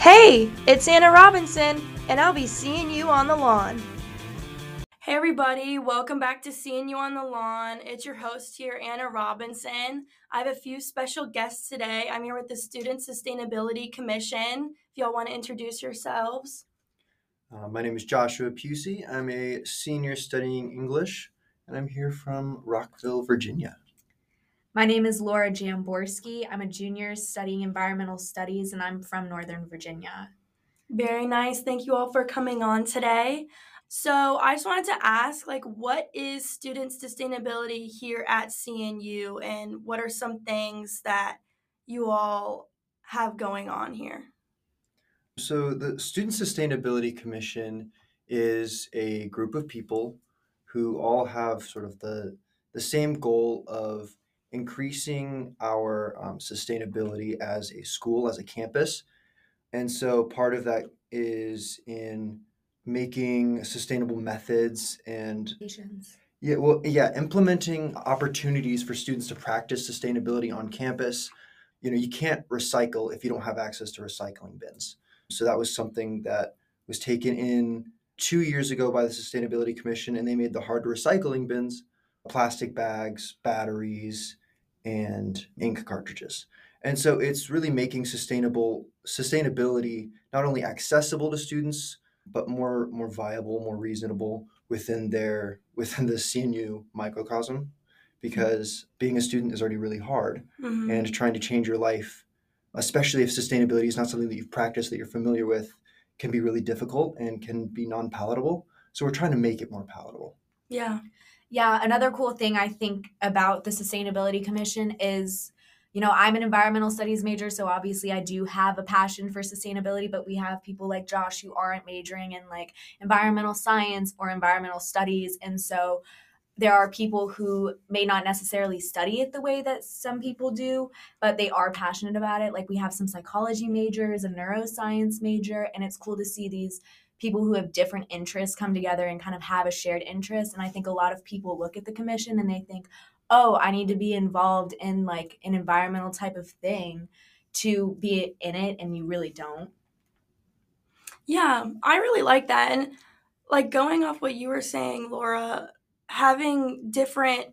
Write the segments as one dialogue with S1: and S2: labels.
S1: Hey, it's Anna Robinson, and I'll be seeing you on the lawn. Hey, everybody, welcome back to Seeing You on the Lawn. It's your host here, Anna Robinson. I have a few special guests today. I'm here with the Student Sustainability Commission. If y'all want to introduce yourselves.
S2: Uh, my name is Joshua Pusey. I'm a senior studying English, and I'm here from Rockville, Virginia.
S3: My name is Laura Jamborsky. I'm a junior studying environmental studies, and I'm from Northern Virginia.
S1: Very nice. Thank you all for coming on today. So, I just wanted to ask like what is student sustainability here at CNU and what are some things that you all have going on here?
S2: So, the Student Sustainability Commission is a group of people who all have sort of the the same goal of increasing our um, sustainability as a school, as a campus. And so part of that is in making sustainable methods and yeah, well, yeah, implementing opportunities for students to practice sustainability on campus. You know, you can't recycle if you don't have access to recycling bins. So that was something that was taken in two years ago by the Sustainability Commission, and they made the hard recycling bins, plastic bags, batteries, and ink cartridges. And so it's really making sustainable sustainability not only accessible to students, but more more viable, more reasonable within their within the CNU microcosm, because being a student is already really hard, mm-hmm. and trying to change your life, especially if sustainability is not something that you've practiced that you're familiar with, can be really difficult and can be non palatable. So we're trying to make it more palatable.
S1: Yeah.
S3: Yeah, another cool thing I think about the Sustainability Commission is, you know, I'm an environmental studies major, so obviously I do have a passion for sustainability, but we have people like Josh who aren't majoring in like environmental science or environmental studies. And so there are people who may not necessarily study it the way that some people do, but they are passionate about it. Like we have some psychology majors, a neuroscience major, and it's cool to see these people who have different interests come together and kind of have a shared interest. And I think a lot of people look at the commission and they think, oh, I need to be involved in like an environmental type of thing to be in it, and you really don't.
S1: Yeah, I really like that. And like going off what you were saying, Laura, having different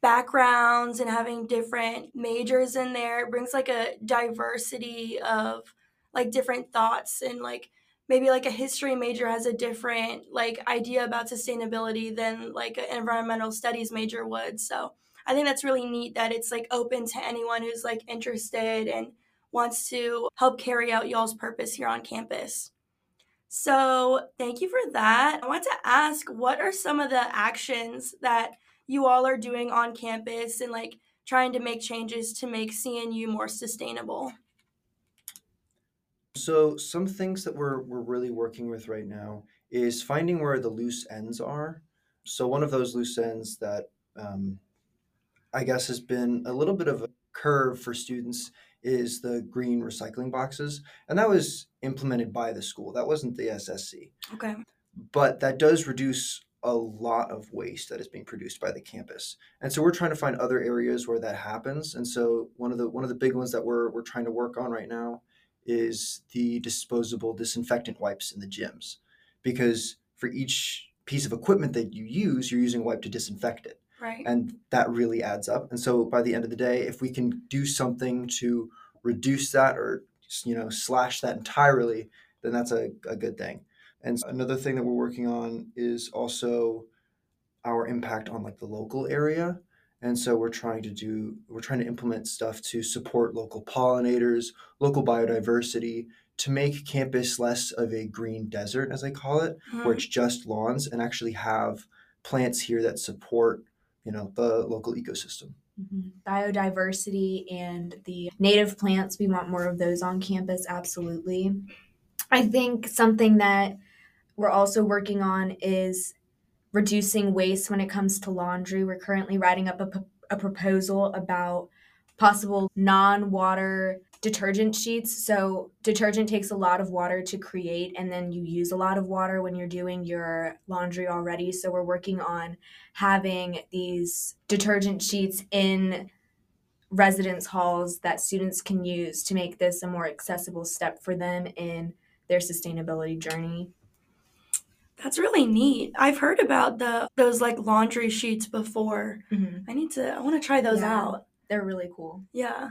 S1: backgrounds and having different majors in there brings like a diversity of like different thoughts and like maybe like a history major has a different like idea about sustainability than like an environmental studies major would. So i think that's really neat that it's like open to anyone who's like interested and wants to help carry out y'all's purpose here on campus. So thank you for that. I want to ask what are some of the actions that you all are doing on campus and like trying to make changes to make cnu more sustainable
S2: so some things that we're we're really working with right now is finding where the loose ends are. So one of those loose ends that um, I guess has been a little bit of a curve for students is the green recycling boxes, and that was implemented by the school. That wasn't the SSC.
S1: Okay.
S2: But that does reduce a lot of waste that is being produced by the campus. And so we're trying to find other areas where that happens. And so one of the one of the big ones that we're we're trying to work on right now is the disposable disinfectant wipes in the gyms. Because for each piece of equipment that you use you're using a wipe to disinfect it.
S1: Right.
S2: And that really adds up. And so by the end of the day if we can do something to reduce that or you know slash that entirely then that's a, a good thing. And another thing that we're working on is also our impact on like the local area and so we're trying to do we're trying to implement stuff to support local pollinators local biodiversity to make campus less of a green desert as i call it mm-hmm. where it's just lawns and actually have plants here that support you know the local ecosystem
S3: mm-hmm. biodiversity and the native plants we want more of those on campus absolutely i think something that we're also working on is reducing waste when it comes to laundry. We're currently writing up a, a proposal about possible non water detergent sheets. So, detergent takes a lot of water to create, and then you use a lot of water when you're doing your laundry already. So, we're working on having these detergent sheets in residence halls that students can use to make this a more accessible step for them in their sustainability journey.
S1: That's really neat. I've heard about the those like laundry sheets before.
S3: Mm-hmm.
S1: I need to I want to try those
S3: Yeah.
S1: out.
S3: They're really cool.
S1: Yeah.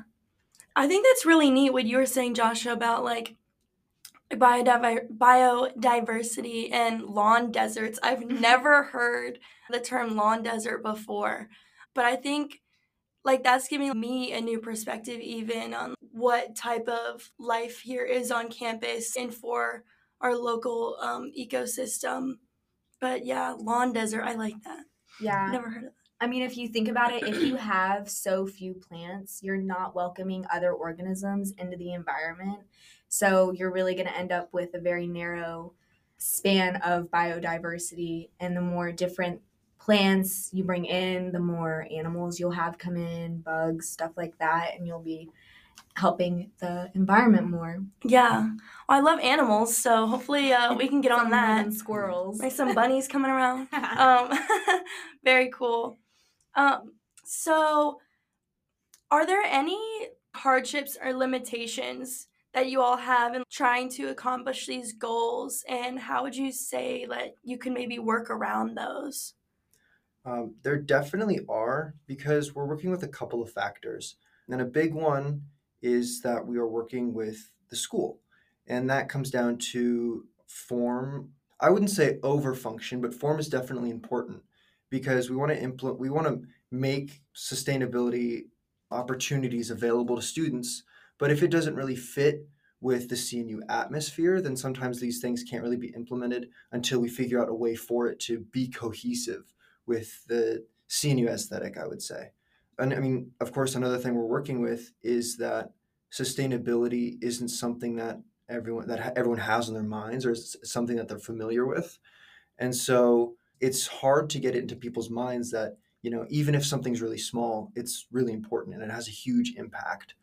S1: I think that's really neat what you were saying, Joshua, about like biodiver- biodiversity and lawn deserts. I've never heard the term lawn desert before, but I think like that's giving me a new perspective even on what type of life here is on campus and for our local um, ecosystem. But yeah, lawn desert, I like that.
S3: Yeah.
S1: Never heard of that.
S3: I mean, if you think about it, if you have so few plants, you're not welcoming other organisms into the environment. So you're really going to end up with a very narrow span of biodiversity. And the more different plants you bring in, the more animals you'll have come in, bugs, stuff like that. And you'll be helping the environment more.
S1: Yeah. Well, I love animals, so hopefully uh, we can get on that.
S3: than squirrels.
S1: Like some bunnies coming around. Um, very cool. Um, so, are there any hardships or limitations that you all have in trying to accomplish these goals? And how would you say that you can maybe work around those?
S2: Um, there definitely are because we're working with a couple of factors. And a big one is that we are working with the school. And that comes down to form. I wouldn't say over function, but form is definitely important because we want to implement we want to make sustainability opportunities available to students. But if it doesn't really fit with the CNU atmosphere, then sometimes these things can't really be implemented until we figure out a way for it to be cohesive with the CNU aesthetic, I would say. And I mean, of course, another thing we're working with is that sustainability isn't something that everyone that everyone has in their minds or is something that they're familiar with. And so it's hard to get it into people's minds that, you know, even if something's really small, it's really important and it has a huge impact.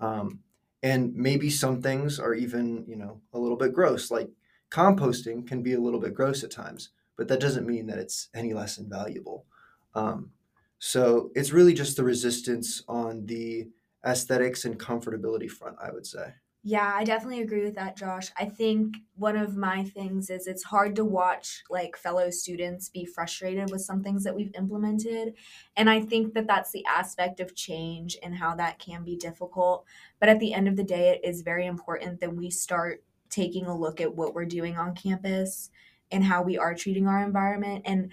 S2: Um, and maybe some things are even, you know, a little bit gross, like composting can be a little bit gross at times but that doesn't mean that it's any less invaluable. Um, so it's really just the resistance on the aesthetics and comfortability front, I would say.
S3: Yeah, I definitely agree with that, Josh. I think one of my things is it's hard to watch like fellow students be frustrated with some things that we've implemented. And I think that that's the aspect of change and how that can be difficult. But at the end of the day, it is very important that we start taking a look at what we're doing on campus and how we are treating our environment. And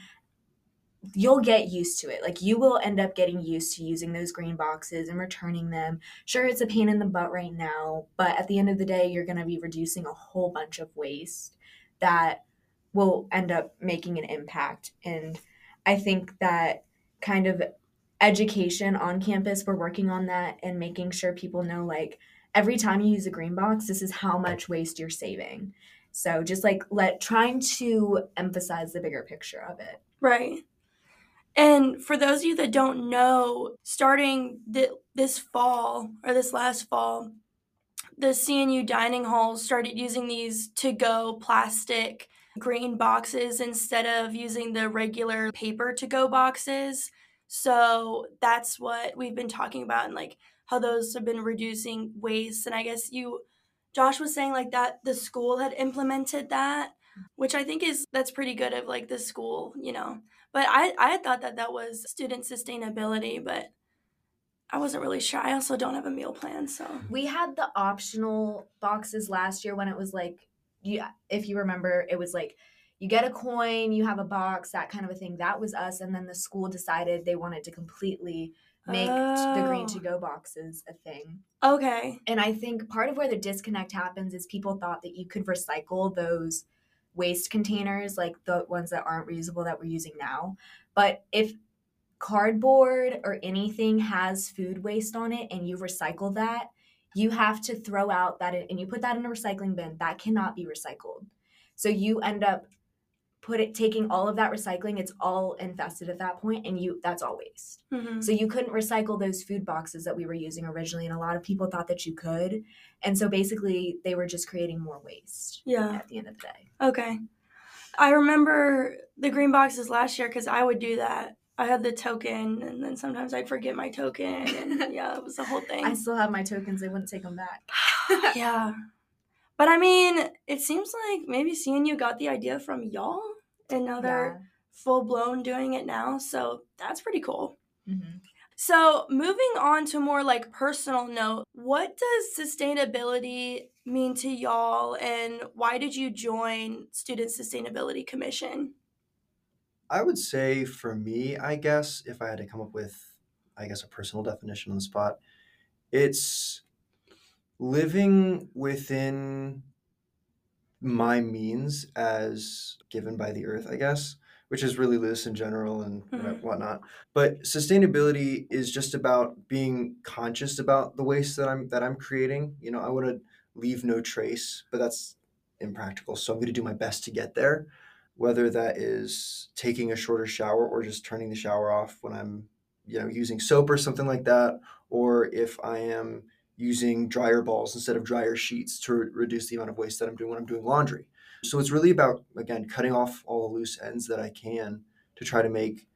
S3: you'll get used to it. Like you will end up getting used to using those green boxes and returning them. Sure, it's a pain in the butt right now, but at the end of the day, you're going to be reducing a whole bunch of waste that will end up making an impact. And I think that kind of education on campus, we're working on that and making sure people know like every time you use a green box, this is how much waste you're saving. So just like let trying to emphasize the bigger picture of it.
S1: Right. And for those of you that don't know, starting th- this fall or this last fall, the CNU dining halls started using these to go plastic green boxes instead of using the regular paper to go boxes. So that's what we've been talking about and like how those have been reducing waste. And I guess you, Josh was saying like that the school had implemented that, which I think is that's pretty good of like the school, you know. But I I thought that that was student sustainability, but I wasn't really sure. I also don't have a meal plan, so
S3: We had the optional boxes last year when it was like you if you remember it was like you get a coin, you have a box, that kind of a thing. That was us and then the school decided they wanted to completely make t- the green
S1: Oh.
S3: to go boxes a thing.
S1: okay.
S3: And I think part of where the disconnect happens is people thought that you could recycle those waste containers, like the ones that aren't reusable that we're using now. But if cardboard or anything has food waste on it and you recycle that, you have to throw out that and you put that in a recycling bin. That cannot be recycled. So you end up put it taking all of that recycling, it's all infested at that point and you that's all waste.
S1: hmm
S3: So you couldn't recycle those food boxes that we were using originally, and a lot of people thought that you could. And so basically, they were just creating more waste
S1: Yeah.
S3: at the end of the day.
S1: Okay. I remember the green boxes last year because I would do that I had the token, and then sometimes I'd forget my token, and yeah, it was the whole thing.
S3: I still have my tokens. They wouldn't take them back.
S1: yeah. But I mean, it seems like maybe CNU got the idea from y'all, and now they're full blown doing it now. So that's pretty cool.
S3: Mm-hmm.
S1: So, moving on to more like personal note, what does sustainability mean to y'all and why did you join Student Sustainability Commission?
S2: I would say for me, I guess if I had to come up with I guess a personal definition on the spot, it's living within my means as given by the earth, I guess which is really loose in general and mm-hmm. whatnot. But sustainability is just about being conscious about the waste that I'm that I'm creating. You know, I want to leave no trace, but that's impractical. So I'm going to do my best to get there, whether that is taking a shorter shower or just turning the shower off when I'm, you know, using soap or something like that, or if I am using dryer balls instead of dryer sheets to re- reduce the amount of waste that I'm doing when I'm doing laundry. So it's really about, again, cutting off all the loose ends that I can to try to make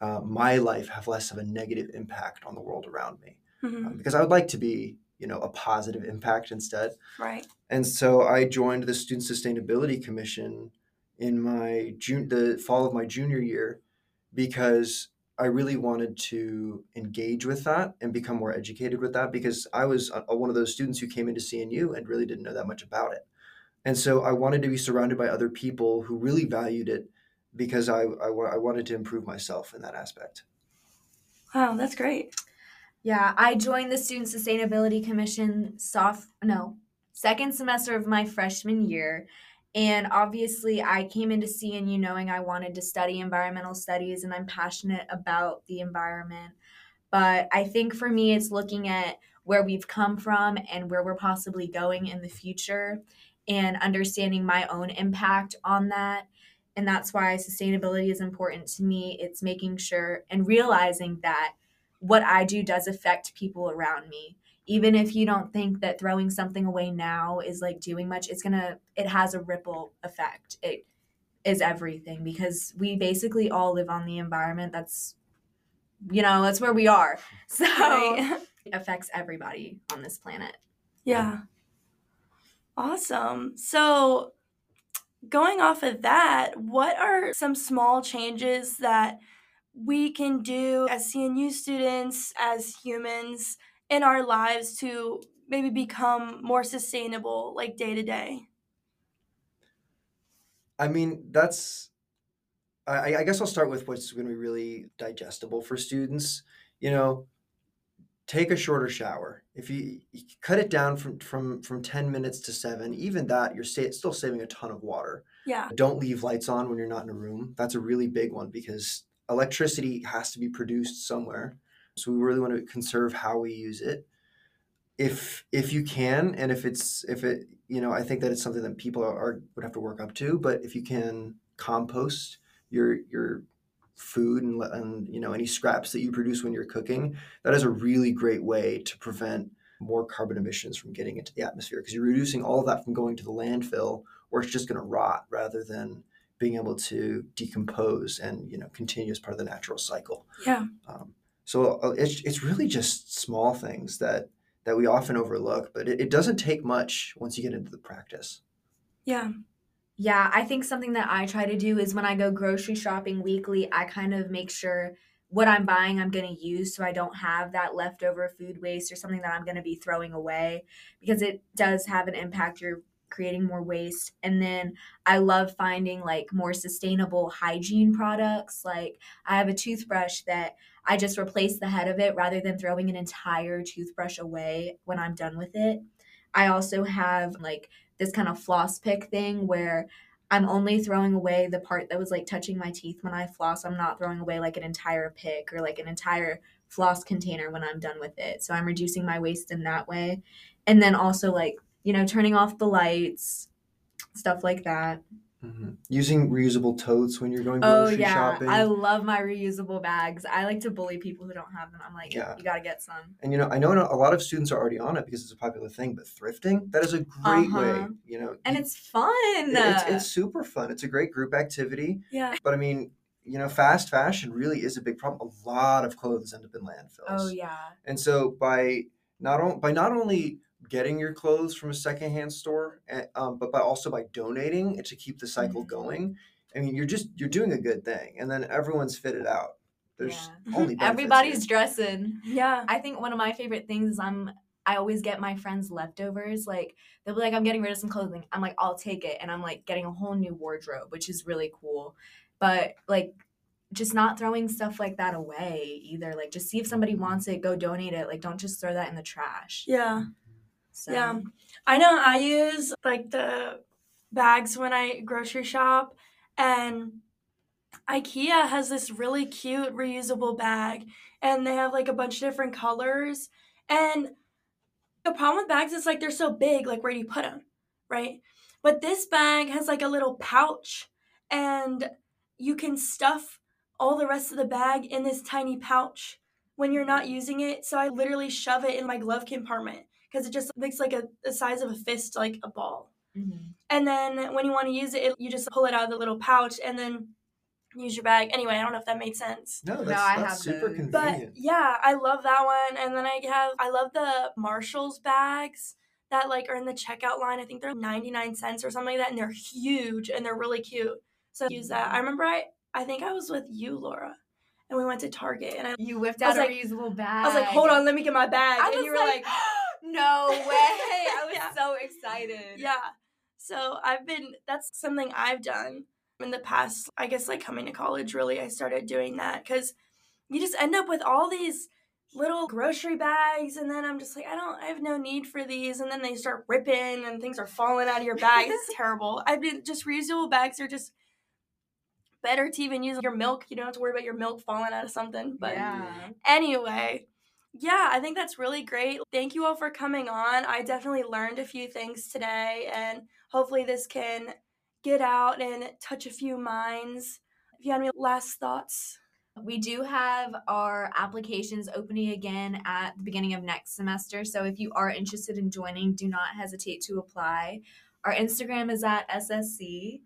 S2: uh, my life have less of a negative impact on the world around me. Mm-hmm. Um, because I would like to be, you know, a positive impact instead.
S1: Right.
S2: And so I joined the Student Sustainability Commission in my June, the fall of my junior year, because I really wanted to engage with that and become more educated with that because I was a, one of those students who came into CNU and really didn't know that much about it. And so I wanted to be surrounded by other people who really valued it because I, I, I wanted to improve myself in that aspect.
S1: Wow, that's great.
S3: Yeah, I joined the Student Sustainability Commission soft no, second semester of my freshman year. And obviously, I came into CNU knowing I wanted to study environmental studies and I'm passionate about the environment. But I think for me, it's looking at where we've come from and where we're possibly going in the future and understanding my own impact on that. And that's why sustainability is important to me. It's making sure and realizing that what I do does affect people around me. Even if you don't think that throwing something away now is like doing much, it's gonna, it has a ripple effect. It is everything because we basically all live on the environment. That's, you know, that's where we are. So right. it affects everybody on this planet.
S1: Yeah. Awesome. So, going off of that, what are some small changes that we can do as CNU students, as humans in our lives to maybe become more sustainable, like day to day?
S2: I mean, that's. I, I guess I'll start with what's going to be really digestible for students. You know, take a shorter shower. If you, you, cut it down from from from 10 minutes to 7, even that you're sta- still saving a ton of water.
S1: Yeah.
S2: Don't leave lights on when you're not in a room. That's a really big one because electricity has to be produced somewhere. So we really want to conserve how we use it. If if you can and if it's if it you know, I think that it's something that people are, are would have to work up to, but if you can compost your your food and, and you know any scraps that you produce when you're cooking that is a really great way to prevent more carbon emissions from getting into the atmosphere because you're reducing all of that from going to the landfill or it's just going to rot rather than being able to decompose and you know continue as part of the natural cycle
S1: yeah
S2: um, so uh, it's, it's really just small things that that we often overlook but it, it doesn't take much once you get into the practice
S1: yeah
S3: yeah, I think something that I try to do is when I go grocery shopping weekly, I kind of make sure what I'm buying I'm going to use so I don't have that leftover food waste or something that I'm going to be throwing away because it does have an impact. You're creating more waste. And then I love finding like more sustainable hygiene products. Like I have a toothbrush that I just replace the head of it rather than throwing an entire toothbrush away when I'm done with it. I also have like this kind of floss pick thing where I'm only throwing away the part that was like touching my teeth when I floss. I'm not throwing away like an entire pick or like an entire floss container when I'm done with it. So I'm reducing my waste in that way. And then also like, you know, turning off the lights, stuff like that.
S2: Mm-hmm. Using reusable totes when you're going oh, grocery
S3: oh, yeah.
S2: shopping.
S3: I love my reusable bags. I like to bully people who don't have them. I'm like, yeah. you got to get some.
S2: And you know, I know a lot of students are already on it because it's a popular thing, but thrifting, that is a great uh-huh. way, you know.
S3: And it's fun.
S2: It, it's, it's super fun. It's a great group activity.
S1: Yeah.
S2: But I mean, you know, fast fashion really is a big problem. A lot of clothes end up in landfills.
S3: Oh yeah.
S2: And so by not on, by not only getting your clothes from a secondhand store, eh, um, but by also by donating it to keep the cycle
S3: Mhm.
S2: going. I mean, you're just you're doing a good thing, and then everyone's fitted out. There's
S3: Yeah.
S2: only
S3: Everybody's
S2: here.
S3: dressing.
S1: Yeah.
S3: I think one of my favorite things is I'm I always get my friends leftovers. Like they'll be like, I'm getting rid of some clothing. I'm like, I'll take it. And I'm like getting a whole new wardrobe, which is really cool. But like just not throwing stuff like that away either. Like just see if somebody wants it, go donate it. Like don't just throw that in the trash.
S1: Yeah.
S3: So.
S1: Yeah. I know I use like the bags when I grocery shop and IKEA has this really cute reusable bag and they have like a bunch of different colors and the problem with bags is like they're so big like where do you put them right? But this bag has like a little pouch and you can stuff all the rest of the bag in this tiny pouch when you're not using it so i literally shove it in my glove compartment because it just looks like a the size of a fist like a ball
S3: Mhm.
S1: and then when you want to use it, you just pull it out of the little pouch and then use your bag. Anyway, I don't know if that made sense.
S2: No, that's,
S3: I
S2: that's
S3: have
S2: super
S3: those.
S1: But yeah, I love that one. And then I have I love the Marshalls bags that like are in the checkout line. I think they're 99 cents or something like that and they're huge and they're really cute. So use that. I remember I I think I was with you, Laura. And we went to Target and I,
S3: You whipped
S1: I was
S3: out a
S1: like-
S3: reusable bag.
S1: I was like, "Hold on, let me get my bag."
S3: I
S1: and you were like,
S3: no way. I was
S1: Yeah.
S3: so excited.
S1: Yeah. So I've been, that's something I've done in the past, I guess, like coming to college, really, I started doing that because you just end up with all these little grocery bags. And then I'm just like, I don't, I have no need for these. And then they start ripping and things are falling out of your bag. It's terrible. I've been, just reusable bags are just better to even use your milk. You don't have to worry about your milk falling out of something. But
S3: yeah.
S1: Anyway, yeah, I think that's really great. Thank you all for coming on. I definitely learned a few things today, and hopefully, this can get out and touch a few minds. If you have any last thoughts,
S3: We do have our applications opening again at the beginning of next semester. So if you are interested in joining, do not hesitate to apply. Our Instagram is at SSC.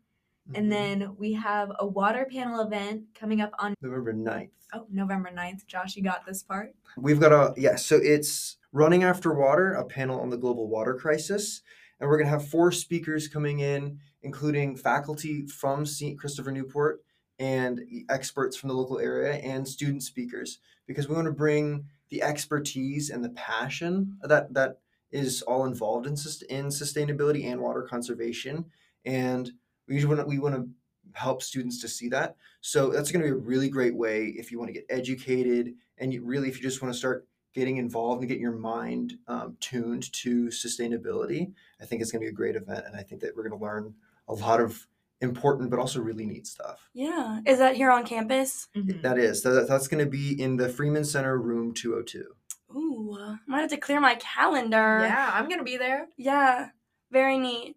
S2: Mhm.
S3: And then we have a water panel event coming up on
S2: November 9th.
S3: oh, November 9th. Josh, you got this part.
S2: We've got a yeah, so it's running after water, a panel on the global water crisis, and we're gonna have four speakers coming in, including faculty from St. Christopher Newport and experts from the local area and student speakers, because we want to bring the expertise and the passion that that is all involved in in sustainability and water conservation, and we want to we want to help students to see that. So that's going to be a really great way if you want to get educated and you really if you just want to start getting involved and get your mind um, tuned to sustainability i think it's going to be a great event and i think that we're going to learn a lot of important but also really neat stuff
S1: yeah, is that here on campus?
S3: Mhm.
S2: that is that, that's going to be in the freeman center room 202
S1: Ooh, I might have to clear my calendar.
S3: Yeah, I'm going to be there.
S1: Yeah, very neat.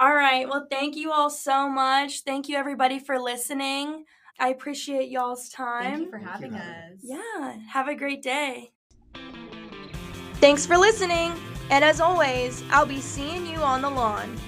S1: All right. Well, thank you all so much. Thank you, everybody, for listening. I appreciate y'all's time.
S3: Thank you for
S2: Thank you,
S3: having us.
S1: Yeah, have a great day. Thanks for listening. And as always, I'll be seeing you on the lawn.